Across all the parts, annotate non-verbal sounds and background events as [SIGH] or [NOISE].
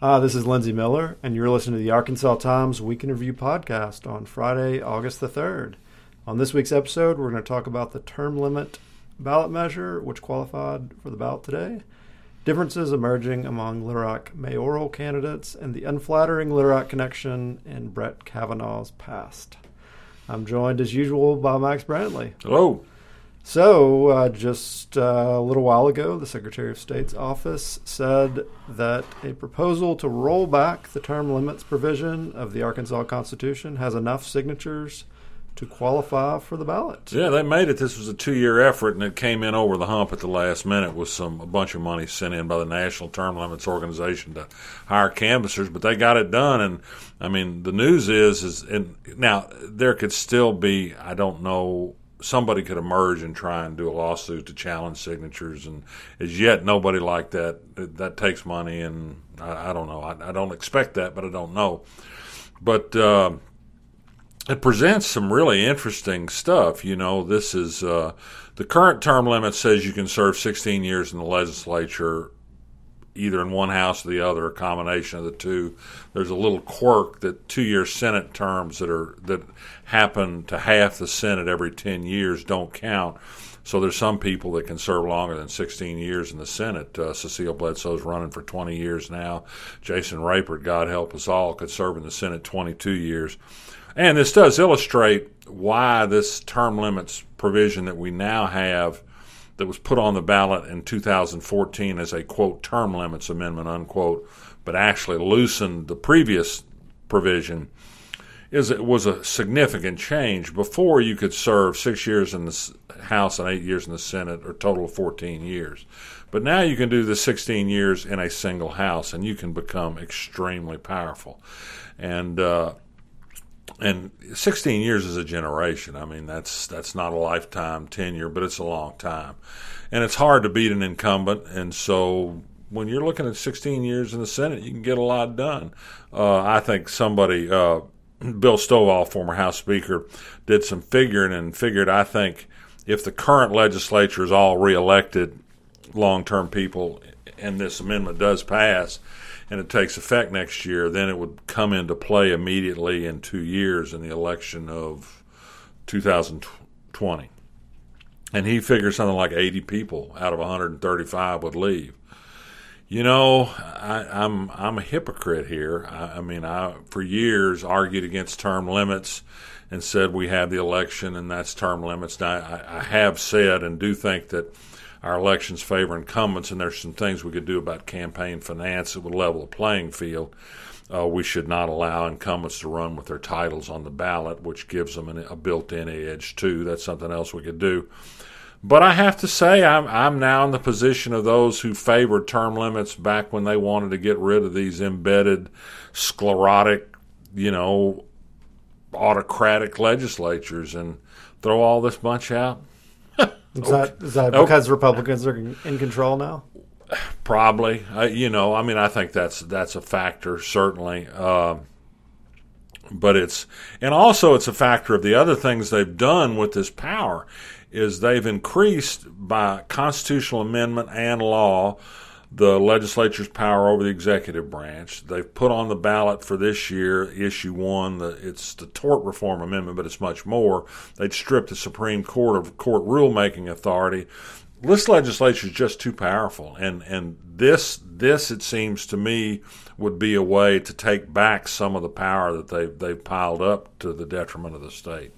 Hi, this is Lindsey Miller, and you're listening to the Arkansas Times Week in Review podcast on Friday, August the 3rd. On this week's episode, we're going to talk about the term limit ballot measure, which qualified for the ballot today, differences emerging among Little Rock mayoral candidates, and the unflattering Little Rock connection in Brett Kavanaugh's past. I'm joined as usual by Max Brantley. Hello. So, uh, just uh, a little while ago, the Secretary of State's office said that a proposal to roll back the term limits provision of the Arkansas Constitution has enough signatures to qualify for the ballot. Yeah, they made it. This was a two-year effort, and it came in over the hump at the last minute with some a bunch of money sent in by the National Term Limits Organization to hire canvassers. But they got it done, and I mean, the news is is and now there could still be I don't know somebody could emerge and try and do a lawsuit to challenge signatures, and as yet nobody like that. That takes money, and I, I don't know. I, I, don't expect that, but I don't know. But uh, it presents some really interesting stuff. You know, this is uh, the current term limit says you can serve 16 years in the legislature either in one house or the other, a combination of the two. There's a little quirk that two-year Senate terms that are that happen to half the Senate every 10 years don't count. So there's some people that can serve longer than 16 years in the Senate. Uh, Cecile Bledsoe's running for 20 years now. Jason Rapert, God help us all, could serve in the Senate 22 years. And this does illustrate why this term limits provision that we now have that was put on the ballot in 2014 as a quote term limits amendment unquote, but actually loosened the previous provision is it was a significant change. Before you could serve six years in the House and eight years in the Senate, or total of 14 years. But now you can do the 16 years in a single House, and you can become extremely powerful. And uh, and 16 years is a generation. I mean, that's that's not a lifetime tenure, but it's a long time, and it's hard to beat an incumbent. And so, when you're looking at 16 years in the Senate, you can get a lot done. Uh, I think somebody, uh, [CLEARS THROAT] Bill Stovall, former House Speaker, did some figuring and figured. I think if the current legislature is all reelected, long-term people, and this amendment does pass and it takes effect next year, then it would come into play immediately in two years in the election of 2020. And he figures something like 80 people out of 135 would leave. You know, I, am I'm, I'm a hypocrite here. I, I mean, I for years argued against term limits and said we have the election and that's term limits. Now, I, I have said and do think that our elections favor incumbents, and there's some things we could do about campaign finance that would level the playing field. Uh, we should not allow incumbents to run with their titles on the ballot, which gives them an, a built-in edge too. That's something else we could do. But I have to say, I'm I'm now in the position of those who favored term limits back when they wanted to get rid of these embedded, sclerotic, you know, autocratic legislatures and throw all this bunch out. Is that is that because Republicans are in control now? Probably. you know, I mean, I think that's that's a factor certainly. Uh, but it's and also it's a factor of the other things they've done with this power is they've increased by constitutional amendment and law the legislature's power over the executive branch. They've put on the ballot for this year, issue one, the, it's the tort reform amendment, but it's much more. They'd strip the Supreme Court of court rulemaking authority. This legislature is just too powerful, and and this this it seems to me would be a way to take back some of the power that they they've piled up to the detriment of the state.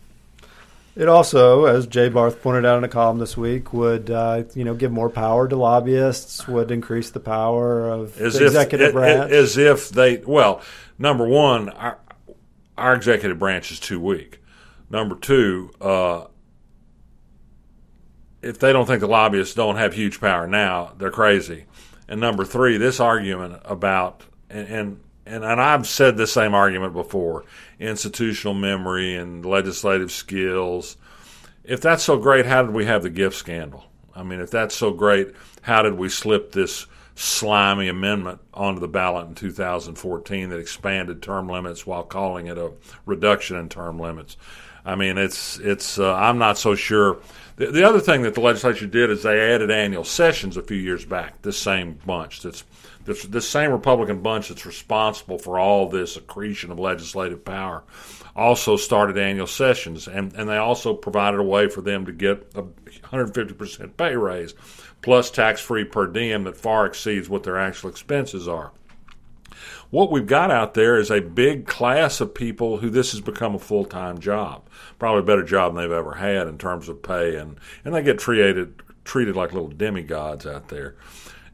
It also, as Jay Barth pointed out in a column this week, would uh, you know give more power to lobbyists, would increase the power of as the if, executive branch. As if they, well, number one, our, our executive branch is too weak. Number two, uh, if they don't think the lobbyists don't have huge power now, they're crazy. And number three, this argument about and, and and, and I've said the same argument before institutional memory and legislative skills. If that's so great, how did we have the gift scandal? I mean, if that's so great, how did we slip this slimy amendment onto the ballot in 2014 that expanded term limits while calling it a reduction in term limits? I mean, it's it's. Uh, I'm not so sure. The, the other thing that the legislature did is they added annual sessions a few years back. This same bunch that's this, this same Republican bunch that's responsible for all this accretion of legislative power also started annual sessions, and, and they also provided a way for them to get a 150% pay raise, plus tax free per diem that far exceeds what their actual expenses are. What we've got out there is a big class of people who this has become a full time job, probably a better job than they've ever had in terms of pay, and, and they get treated treated like little demigods out there.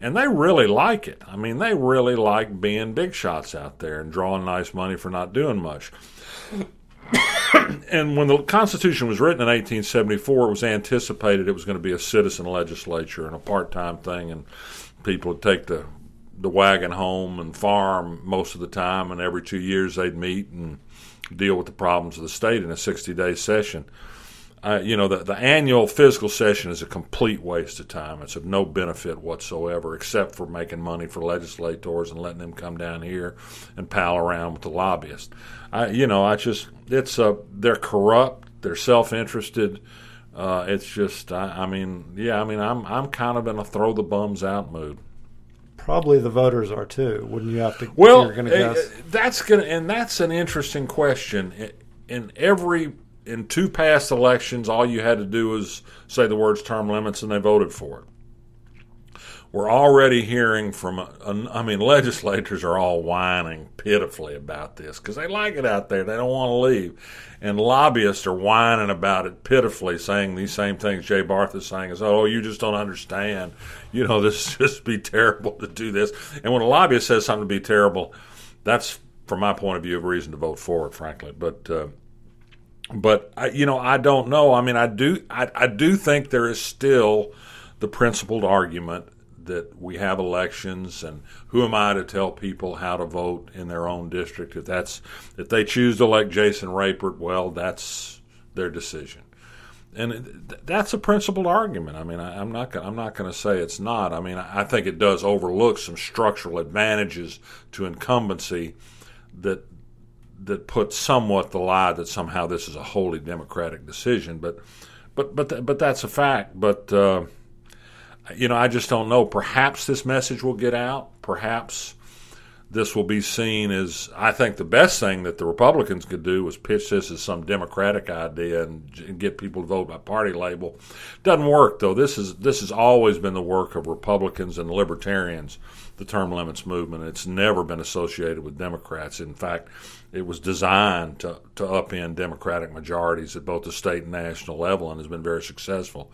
And they really like it. I mean, they really like being big shots out there and drawing nice money for not doing much. and when the Constitution was written in 1874, it was anticipated it was going to be a citizen legislature and a part time thing, and people would take the the wagon home and farm most of the time, and every two years they'd meet and deal with the problems of the state in a 60 day session. Uh, you know, the, the annual fiscal session is a complete waste of time. It's of no benefit whatsoever, except for making money for legislators and letting them come down here and pal around with the lobbyists. I, you know, I just it's a, they're corrupt, they're self interested. Uh, it's just, I, I mean, yeah, I mean, I'm I'm kind of in a throw the bums out mood. Probably the voters are too. Wouldn't you have to? Well, gonna uh, that's gonna, and that's an interesting question. In every in two past elections, all you had to do was say the words term limits and they voted for it. We're already hearing from, I mean, legislators are all whining pitifully about this because they like it out there. They don't want to leave. And lobbyists are whining about it pitifully, saying these same things Jay Barth is saying is, oh, you just don't understand. You know, [LAUGHS] this just be terrible to do this. And when a lobbyist says something to be terrible, that's, from my point of view, a reason to vote for it, frankly. But, uh, but I, you know, I don't know. I mean, I do, I, I do think there is still the principled argument that we have elections, and who am I to tell people how to vote in their own district? If that's if they choose to elect Jason Rapert, well, that's their decision, and that's a principled argument. I mean, I, am not I'm not going to say it's not. I mean, I think it does overlook some structural advantages to incumbency that that put somewhat the lie that somehow this is a wholly democratic decision, but but but but that's a fact. But uh, you know, I just don't know. Perhaps this message will get out. Perhaps this will be seen as I think the best thing that the Republicans could do was pitch this as some Democratic idea and, get people to vote by party label. Doesn't work though. This is this has always been the work of Republicans and libertarians. The term limits movement. It's never been associated with Democrats. In fact, it was designed to to upend Democratic majorities at both the state and national level, and has been very successful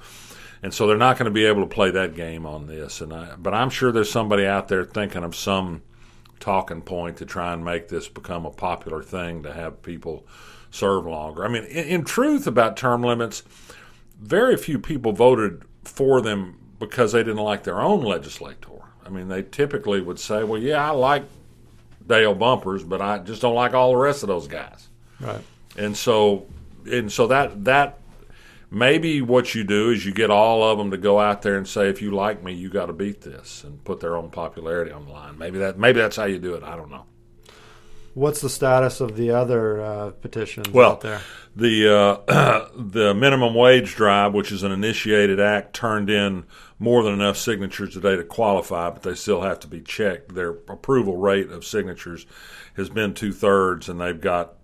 and so they're not going to be able to play that game on this. And I, but I'm sure there's somebody out there thinking of some talking point to try and make this become a popular thing to have people serve longer. I mean, in, in truth, about term limits, very few people voted for them because they didn't like their own legislator. I mean, they typically would say, "Well, yeah, I like Dale Bumpers, but I just don't like all the rest of those guys." Right. And so, and so that that maybe what you do is you get all of them to go out there and say, if you like me, you got to beat this, and put their own popularity on the line. Maybe that maybe that's how you do it. I don't know. What's the status of the other uh, petitions well, out there? The uh, [CLEARS THROAT] the minimum wage drive, which is an initiated act, turned in more than enough signatures today to qualify, but they still have to be checked. Their approval rate of signatures has been two thirds, and they've got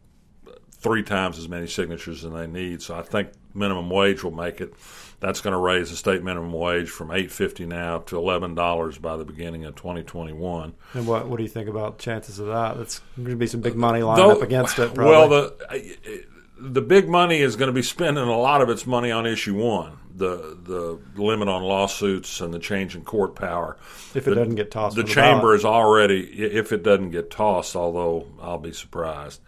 three times as many signatures than they need. So I think minimum wage will make it. That's going to raise the state minimum wage from eight fifty now to eleven dollars by the beginning of twenty twenty one. And what what do you think about chances of that? That's going to be some big money lined up against it. Probably. Well, the the big money is going to be spending a lot of its money on issue one, the the limit on lawsuits and the change in court power. If it the, doesn't get tossed, the, the chamber ballot. is already if it doesn't get tossed. Although I'll be surprised,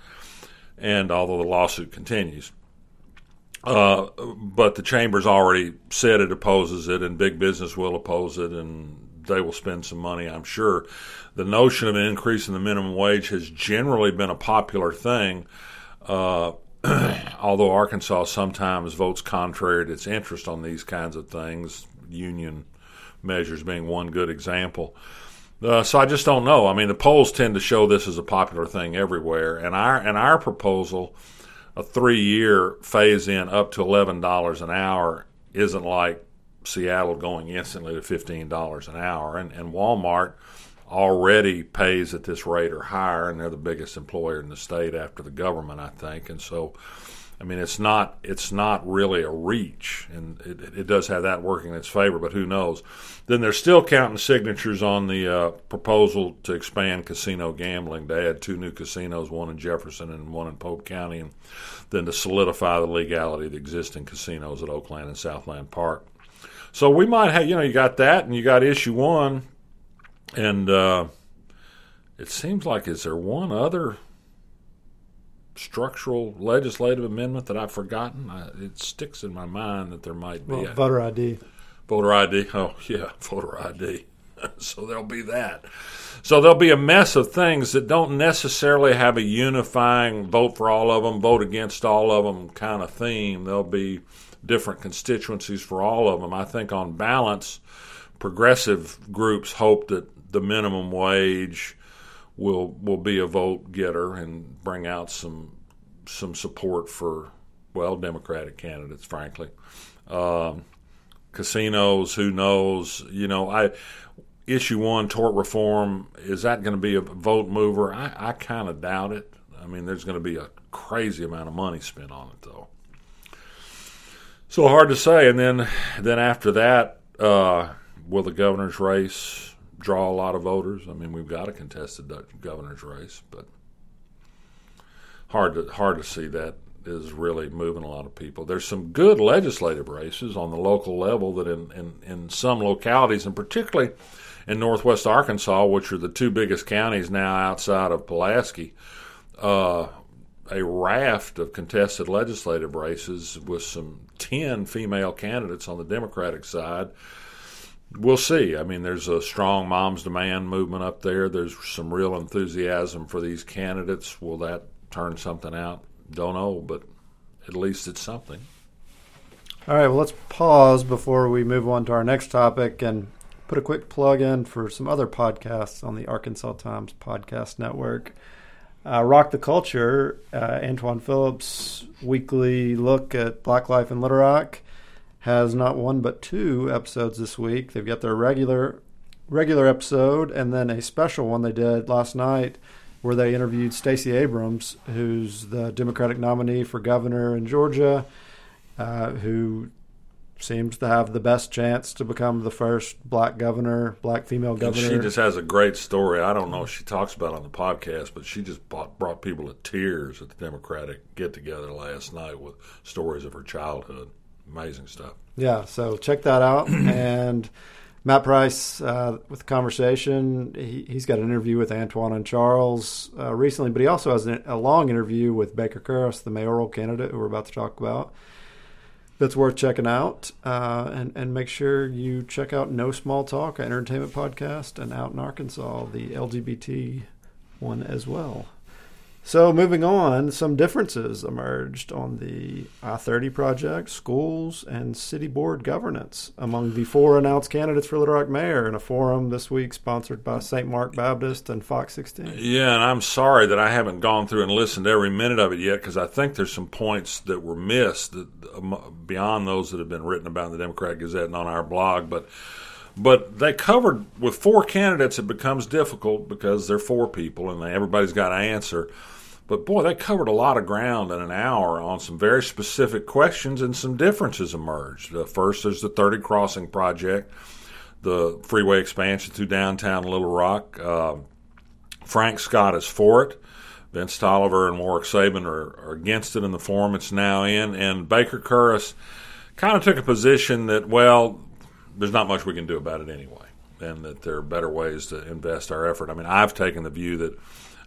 and although the lawsuit continues. Uh, but the chamber's already said it opposes it, and big business will oppose it, and they will spend some money, I'm sure. The notion of an increase in the minimum wage has generally been a popular thing, uh, [CLEARS THROAT] although Arkansas sometimes votes contrary to its interest on these kinds of things, union measures being one good example. Uh, so I just don't know. I mean, the polls tend to show this as a popular thing everywhere, and our and our proposal a three year phase in up to eleven dollars an hour isn't like Seattle going instantly to fifteen dollars an hour, and, and Walmart already pays at this rate or higher, and they're the biggest employer in the state after the government, I think, and so. I mean, it's not it's not really a reach, and it, it does have that working in its favor. But who knows? Then they're still counting signatures on the uh, proposal to expand casino gambling to add two new casinos, one in Jefferson and one in Pope County, and then to solidify the legality of the existing casinos at Oaklawn and Southland Park. So we might have, you know, you got that, and you got issue one, and uh, it seems like is there one other structural legislative amendment that I've forgotten? I, it sticks in my mind that there might be Well, voter ID. voter ID. Oh yeah, [LAUGHS] voter ID. [LAUGHS] so there'll be that. So there'll be a mess of things that don't necessarily have a unifying vote for all of them, vote against all of them kind of theme. There'll be different constituencies for all of them. I think on balance, progressive groups hope that the minimum wage will will be a vote getter and bring out some some support for well Democratic candidates, frankly. Um, casinos, who knows? You know, I issue one tort reform is that going to be a vote mover? I, I kind of doubt it. I mean, there's going to be a crazy amount of money spent on it, though. So hard to say. And then, then after that, uh, will the governor's race draw a lot of voters? I mean, we've got a contested governor's race, but hard to hard to see that is really moving a lot of people. There's some good legislative races on the local level that in, in, in some localities, and particularly in northwest Arkansas, which are the two biggest counties now outside of Pulaski, uh, a raft of contested legislative races with some 10 female candidates on the Democratic side. We'll see. I mean, there's a strong mom's demand movement up there. There's some real enthusiasm for these candidates. Will that turn something out? Don't know, but at least it's something. All right, well, let's pause before we move on to our next topic and put a quick plug in for some other podcasts on the Arkansas Times Podcast Network. Uh, Rock the Culture, uh, Antoine Phillips' weekly look at Black life in Little Rock, has not one but two episodes this week. They've got their regular regular episode and then a special one they did last night where they interviewed Stacey Abrams, who's the Democratic nominee for governor in Georgia, uh, who seems to have the best chance to become the first black governor, black female governor. And she just has a great story. I don't know if she talks about on the podcast, but she just brought, brought people to tears at the Democratic get together last night with stories of her childhood. Amazing stuff. Yeah, so check that out. [CLEARS THROAT] and Matt Price uh, with the conversation. He, has got an interview with Antoine and Charles uh, recently, but he also has an, a long interview with Baker Kurrus, the mayoral candidate who we're about to talk about that's worth checking out. Uh, and, and make sure you check out No Small Talk, an entertainment podcast, and Out in Arkansas, the LGBT one as well. So, moving on, some differences emerged on the I 30 project, schools, and city board governance among the four announced candidates for Little Rock mayor in a forum this week sponsored by St. Mark Baptist and Fox 16. Yeah, and I'm sorry that I haven't gone through and listened every minute of it yet because I think there's some points that were missed that, um, beyond those that have been written about in the Democrat Gazette and on our blog. But but they covered with four candidates. It becomes difficult because they're four people and they, everybody's got to answer. But boy, they covered a lot of ground in an hour on some very specific questions, and some differences emerged. Uh, first, there's the 30 Crossing Project, the freeway expansion through downtown Little Rock. Uh, Frank Scott is for it. Vince Tolliver and Warwick Saban are, are, against it in the form it's now in. And Baker Kurrus kind of took a position that, well, there's not much we can do about it anyway, and that there are better ways to invest our effort. I mean, I've taken the view that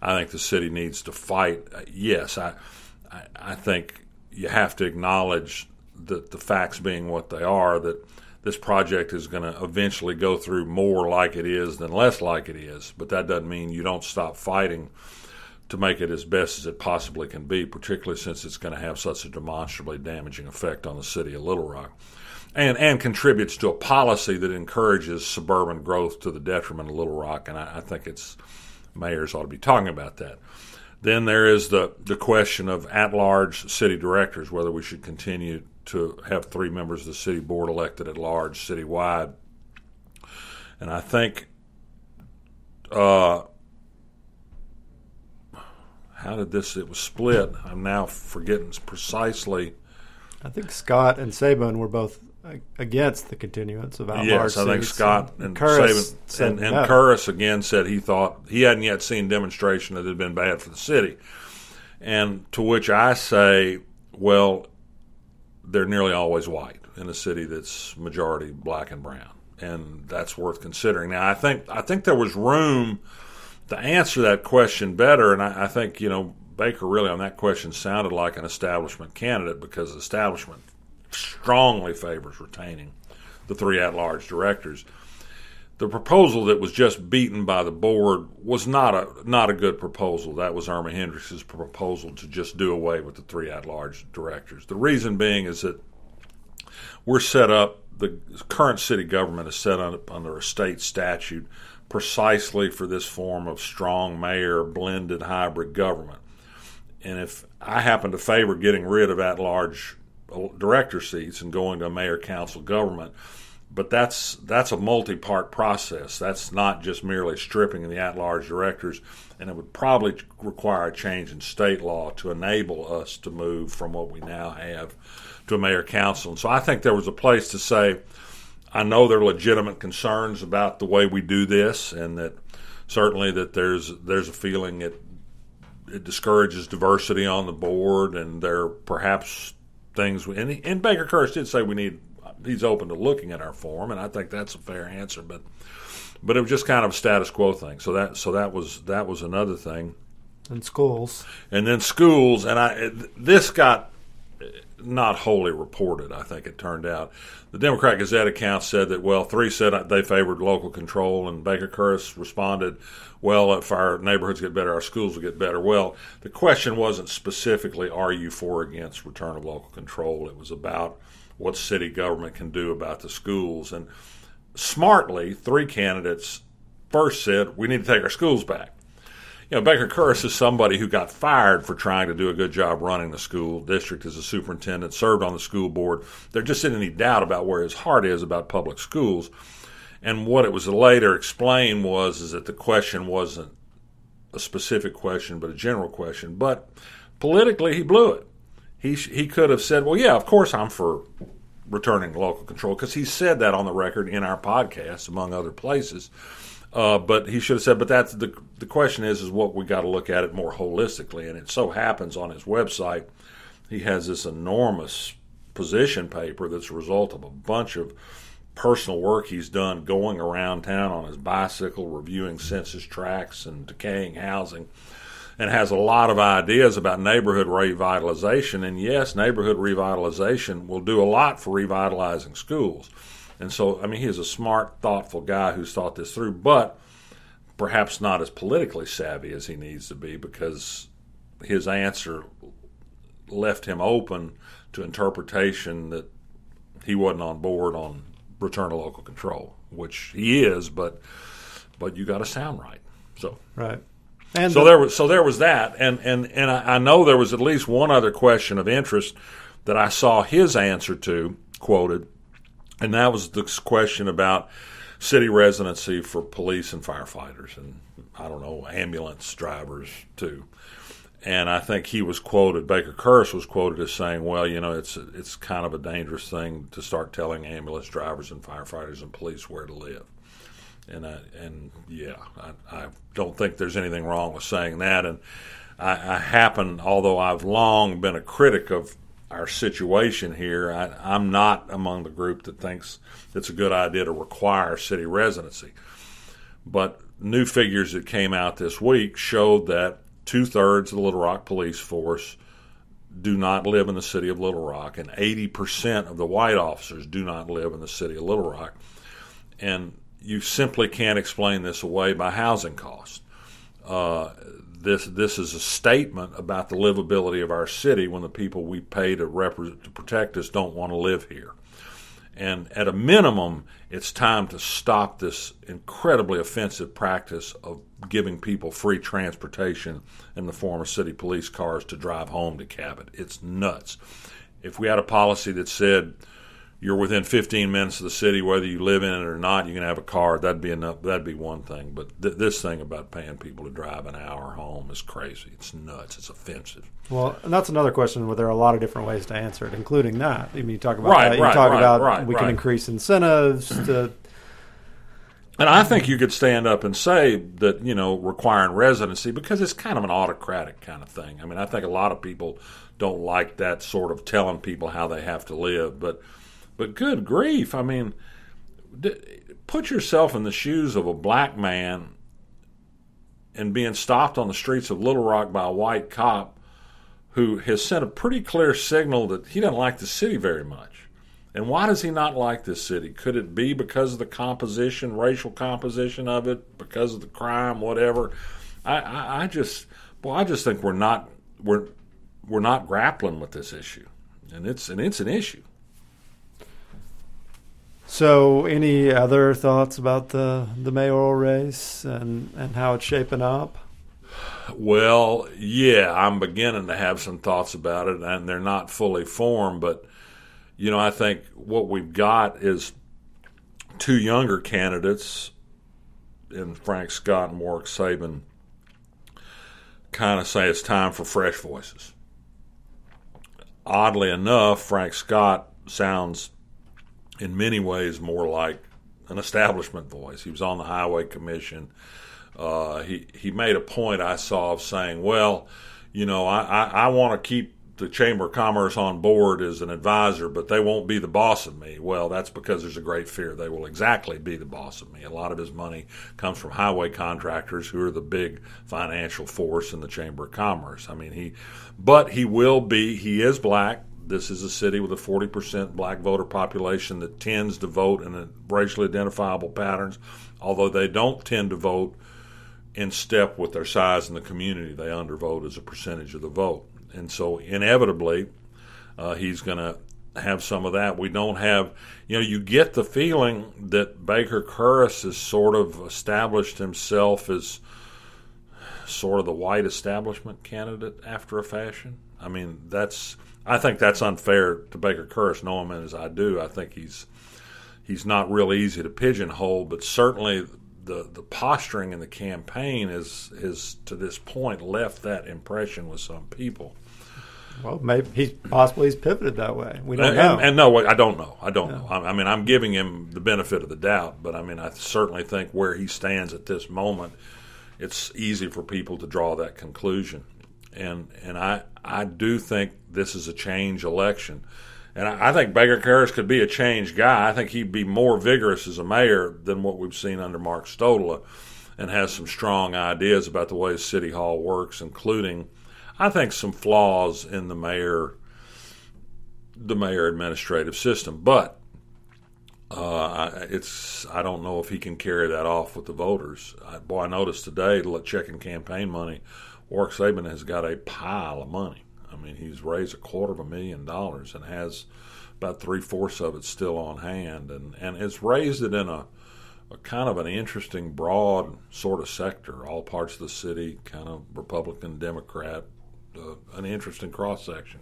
I think the city needs to fight. Uh, yes, I, I, I think you have to acknowledge that the facts being what they are, that this project is going to eventually go through more like it is than less like it is. But that doesn't mean you don't stop fighting to make it as best as it possibly can be, particularly since it's going to have such a demonstrably damaging effect on the city of Little Rock. And, and contributes to a policy that encourages suburban growth to the detriment of Little Rock. And I, I think it's mayors ought to be talking about that. Then there is the, the question of at large city directors, whether we should continue to have three members of the city board elected at large citywide. And I think, uh, how did this, it was split. I'm now forgetting precisely. I think Scott and Saban were both against the continuance of at yes, I think Scott and, and Kurrus and, and, and Kurrus again said he thought he hadn't yet seen demonstration that it had been bad for the city. And to which I say, well, they're nearly always white in a city that's majority black and brown, and that's worth considering. Now, I think I think there was room to answer that question better, and I, I think you know Baker really on that question sounded like an establishment candidate because establishment strongly favors retaining the three at-large directors. The proposal that was just beaten by the board was not a not a good proposal. That was Erma Hendrix's proposal to just do away with the three at-large directors. The reason being is that we're set up. The current city government is set up under a state statute precisely for this form of strong mayor blended hybrid government. And if I happen to favor getting rid of at-large director seats and going to a mayor council government. But that's that's a multi-part process. That's not just merely stripping the at-large directors, and it would probably require a change in state law to enable us to move from what we now have to a mayor council. And so I think there was a place to say, I know there are legitimate concerns about the way we do this, and that certainly that there's there's a feeling that it discourages diversity on the board, and there perhaps things. And, and Baker Kurrus did say we need. He's open to looking at our form, and I think that's a fair answer. But but it was just kind of a status quo thing. So that so that was that was another thing. And schools. And then schools, and I this got not wholly reported. I think it turned out the Democrat Gazette account said that well, three said they favored local control, and Baker Kurrus responded, well, if our neighborhoods get better, our schools will get better. Well, the question wasn't specifically, are you for or against return of local control? It was about what city government can do about the schools. And smartly, three candidates first said, we need to take our schools back. You know, Baker Kurrus is somebody who got fired for trying to do a good job running the school district as a superintendent, served on the school board. There just isn't any doubt about where his heart is about public schools. And what it was later explained was is that the question wasn't a specific question, but a general question. But politically, he blew it. He he could have said, "Well, yeah, of course I'm for returning local control," because he said that on the record in our podcast, among other places. Uh, but he should have said, "But that's the the question is is what we got to look at it more holistically." And it so happens on his website, he has this enormous position paper that's a result of a bunch of personal work he's done going around town on his bicycle, reviewing census tracts and decaying housing, and has a lot of ideas about neighborhood revitalization. And yes, neighborhood revitalization will do a lot for revitalizing schools. And so, I mean, he's a smart, thoughtful guy who's thought this through, but perhaps not as politically savvy as he needs to be because his answer left him open to interpretation that he wasn't on board on return to local control, which he is, but but you got to sound right. So right. And so the, there was so there was that, and and and I, I know there was at least one other question of interest that I saw his answer to quoted, and that was this question about city residency for police and firefighters, and I don't know ambulance drivers too and I think he was quoted. Baker Kurrus was quoted as saying, "Well, you know, it's it's kind of a dangerous thing to start telling ambulance drivers and firefighters and police where to live." And I, and yeah, I, I don't think there's anything wrong with saying that. And I, I happen, although I've long been a critic of our situation here, I, I'm not among the group that thinks it's a good idea to require city residency. But new figures that came out this week showed that two thirds of the Little Rock police force do not live in the city of Little Rock, and 80% of the white officers do not live in the city of Little Rock. And you simply can't explain this away by housing costs. Uh, this this is a statement about the livability of our city when the people we pay to, to protect us don't want to live here. And at a minimum, it's time to stop this incredibly offensive practice of giving people free transportation in the form of city police cars to drive home to Cabot. It's nuts. If we had a policy that said you're within 15 minutes of the city, whether you live in it or not, you can have a car. That'd be enough. That'd be one thing. But th- this thing about paying people to drive an hour home is crazy. It's nuts. It's offensive. Well, and that's another question where there are a lot of different ways to answer it, including that. I mean, you talk about Right, that. You right, talk right, about right, we can increase incentives to. And I think you could stand up and say that, you know, requiring residency because it's kind of an autocratic kind of thing. I mean, I think a lot of people don't like that sort of telling people how they have to live, but but good grief, I mean, put yourself in the shoes of a black man and being stopped on the streets of Little Rock by a white cop who has sent a pretty clear signal that he doesn't like the city very much. And why does he not like this city? Could it be because of the composition, racial composition of it, because of the crime, whatever? I, I, I just, well, I just think we're not we're we're not grappling with this issue, and it's and it's an issue. So, any other thoughts about the the mayoral race and and how it's shaping up? Well, yeah, I'm beginning to have some thoughts about it, and they're not fully formed. But you know, I think what we've got is two younger candidates in Frank Scott and Warwick Saban. Kind of say it's time for fresh voices. Oddly enough, Frank Scott sounds in many ways more like an establishment voice. He was on the Highway Commission. Uh, he he made a point I saw of saying, well, you know, I, I, I want to keep the Chamber of Commerce on board as an advisor, but they won't be the boss of me. Well, that's because there's a great fear they will exactly be the boss of me. A lot of his money comes from highway contractors who are the big financial force in the Chamber of Commerce. I mean, he, but he will be, he is black. This is a city with a 40% black voter population that tends to vote in racially identifiable patterns, although they don't tend to vote in step with their size in the community. They undervote as a percentage of the vote. And so, inevitably, uh, he's going to have some of that. We don't have, you know, you get the feeling that Baker Kurrus has sort of established himself as sort of the white establishment candidate after a fashion. I mean, that's, I think that's unfair to Baker Kurrus, know him as I do. I think he's, he's not real easy to pigeonhole, but certainly the the posturing in the campaign is is to this point left that impression with some people. Well, maybe he's possibly he's pivoted that way. We don't and, know. And, and no, I don't know. I don't know. I, I mean, I'm giving him the benefit of the doubt, but I mean, I certainly think where he stands at this moment, it's easy for people to draw that conclusion. And and I I do think this is a change election. And I, I think Baker Kurrus could be a change guy. I think he'd be more vigorous as a mayor than what we've seen under Mark Stodola and has some strong ideas about the way City Hall works, including, I think, some flaws in the mayor the mayor administrative system. But uh, it's I don't know if he can carry that off with the voters. I, boy, I noticed today, checking campaign money, Warwick Saban has got a pile of money. I mean, he's raised a quarter of a million dollars and has about three fourths of it still on hand, and and has raised it in a, a kind of an interesting, broad sort of sector, all parts of the city, kind of Republican, Democrat, uh, an interesting cross section.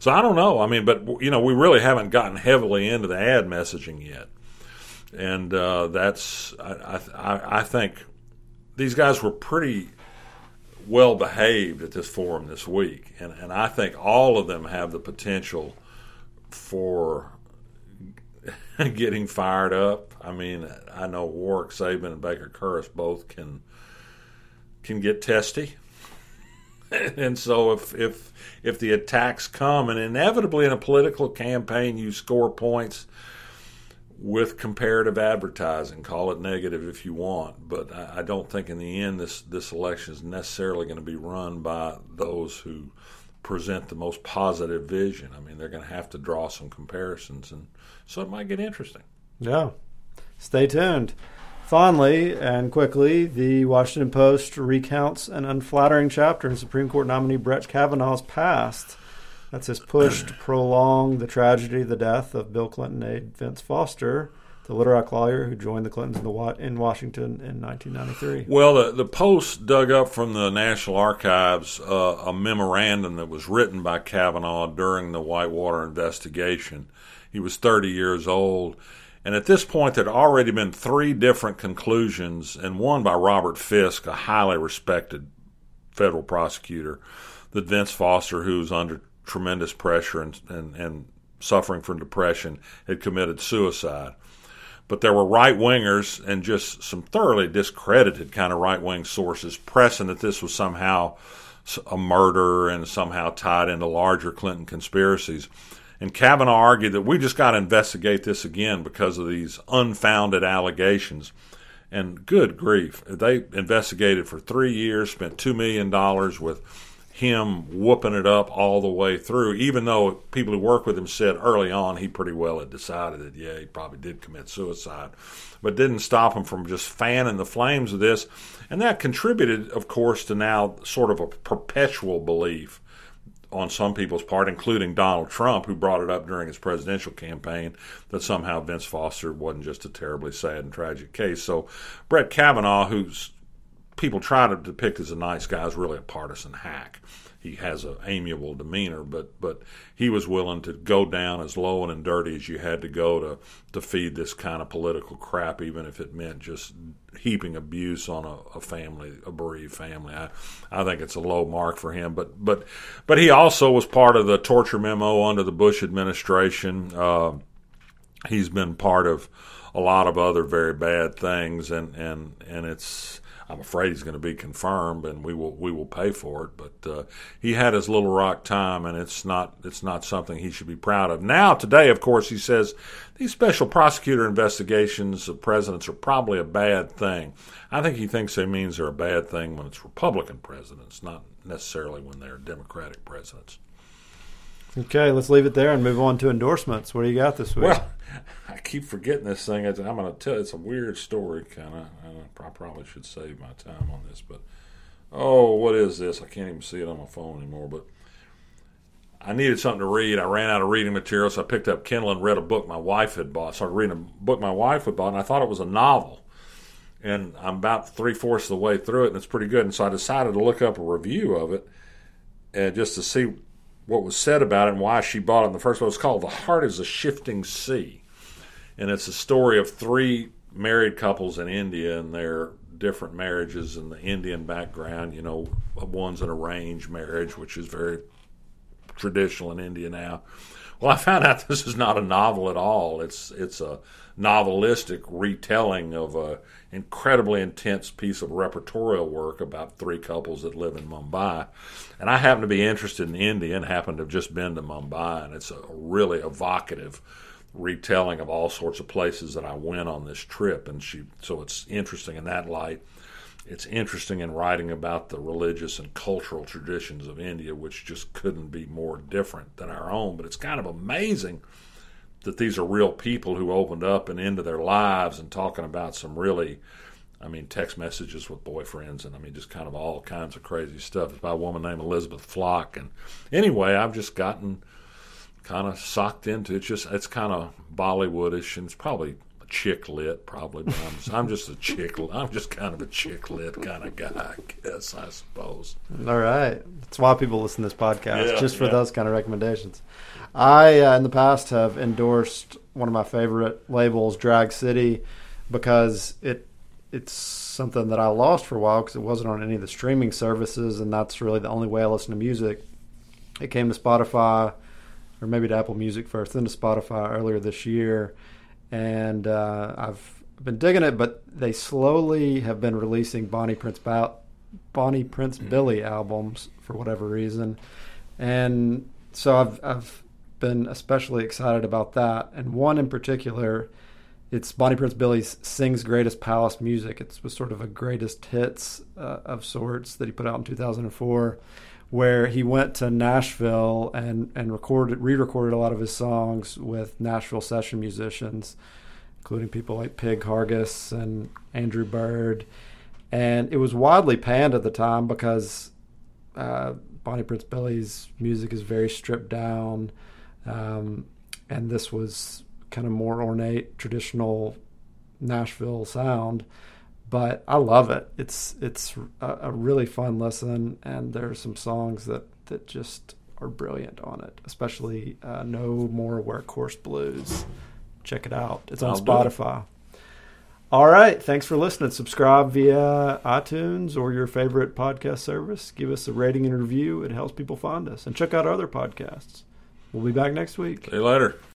So I don't know. I mean, but you know, we really haven't gotten heavily into the ad messaging yet, and uh, that's I, I I think these guys were pretty well behaved at this forum this week, and and I think all of them have the potential for [LAUGHS] getting fired up. I mean, I know Warwick Saban and Baker Kurrus both can can get testy. [LAUGHS] and so if if if the attacks come and inevitably in a political campaign you score points with comparative advertising call it negative if you want but I, I don't think in the end this this election is necessarily going to be run by those who present the most positive vision. I mean they're going to have to draw some comparisons and so it might get interesting. Yeah. Stay tuned. Finally and quickly, the Washington Post recounts an unflattering chapter in Supreme Court nominee Brett Kavanaugh's past. That's his push to [CLEARS THROAT] prolong the tragedy, the death of Bill Clinton aide Vince Foster, the Literati lawyer who joined the Clintons in, the, in Washington in 1993. Well, the, the Post dug up from the National Archives uh, a memorandum that was written by Kavanaugh during the Whitewater investigation. He was 30 years old. And at this point, there had already been three different conclusions, and one by Robert Fiske, a highly respected federal prosecutor, that Vince Foster, who was under tremendous pressure and, and, and suffering from depression, had committed suicide. But there were right wingers and just some thoroughly discredited kind of right wing sources pressing that this was somehow a murder and somehow tied into larger Clinton conspiracies. And Kavanaugh argued that we just got to investigate this again because of these unfounded allegations. And good grief, they investigated for three years, spent $2 million with him whooping it up all the way through, even though people who work with him said early on he pretty well had decided that, yeah, he probably did commit suicide, but didn't stop him from just fanning the flames of this. And that contributed, of course, to now sort of a perpetual belief on some people's part, including Donald Trump, who brought it up during his presidential campaign, that somehow Vince Foster wasn't just a terribly sad and tragic case. So Brett Kavanaugh, who's people try to depict as a nice guy is really a partisan hack. He has an amiable demeanor, but but he was willing to go down as low and dirty as you had to go to to feed this kind of political crap, even if it meant just heaping abuse on a, a family, a bereaved family. I I think it's a low mark for him. But but but he also was part of the torture memo under the Bush administration. Uh, he's been part of a lot of other very bad things, and and and it's I'm afraid he's going to be confirmed, and we will we will pay for it. But uh, he had his little rock time, and it's not it's not something he should be proud of. Now today, of course, he says these special prosecutor investigations of presidents are probably a bad thing. I think he thinks it means they're a bad thing when it's Republican presidents, not necessarily when they're Democratic presidents. Okay, let's leave it there and move on to endorsements. What do you got this week? Well, [LAUGHS] I keep forgetting this thing. I'm going to tell. It's a weird story, kind of. I probably should save my time on this, but oh, what is this? I can't even see it on my phone anymore. But I needed something to read. I ran out of reading material, so I picked up Kindle and read a book my wife had bought. Started reading a book my wife had bought, and I thought it was a novel. And I'm about three fourths of the way through it, and it's pretty good. And so I decided to look up a review of it, and just to see what was said about it and why she bought it in the first place. It's called The Heart is a Shifting Sea. And it's a story of three married couples in India and their different marriages and the Indian background. You know, one's an arranged marriage, which is very traditional in India now. Well, I found out [LAUGHS] this is not a novel at all. It's it's a novelistic retelling of a incredibly intense piece of repertorial work about three couples that live in Mumbai. And I happen to be interested in India and happen to have just been to Mumbai, and it's a really evocative retelling of all sorts of places that I went on this trip. And she, so it's interesting in that light. It's interesting in writing about the religious and cultural traditions of India, which just couldn't be more different than our own. But it's kind of amazing that these are real people who opened up and into their lives and talking about some really I mean, text messages with boyfriends, and I mean, just kind of all kinds of crazy stuff. It's by a woman named Elizabeth Flock. And anyway, I've just gotten kind of socked into it. It's just, it's kind of Bollywoodish, and it's probably chick lit, probably. But I'm, just, I'm just a chick. I'm just kind of a chick lit kind of guy, I guess. I suppose. All right, that's why people listen to this podcast, Yeah, just for yeah. those kind of recommendations. I, uh, in the past, have endorsed one of my favorite labels, Drag City, because it it's something that I lost for a while because it wasn't on any of the streaming services, and that's really the only way I listen to music. It came to Spotify, or maybe to Apple Music first, then to Spotify earlier this year, and uh, I've been digging it. But they slowly have been releasing Bonnie Prince ba- Bonnie Prince Billy albums for whatever reason, and so I've I've been especially excited about that, and one in particular it's Bonnie Prince Billy's Sings Greatest Palace Music. It was sort of a greatest hits uh, of sorts that he put out in 2004, where he went to Nashville and, and recorded, re recorded a lot of his songs with Nashville session musicians, including people like Pig Hargus and Andrew Bird. And it was widely panned at the time because uh, Bonnie Prince Billy's music is very stripped down, um, and this was kind of more ornate, traditional Nashville sound. But I love it. It's it's a, a really fun listen, and there are some songs that that just are brilliant on it. Especially uh, "No More Workhorse Blues." Check it out. It's on I'll do it. Spotify. All right. Thanks for listening. Subscribe via iTunes or your favorite podcast service. Give us a rating and review. It helps people find us. And check out our other podcasts. We'll be back next week. See you later.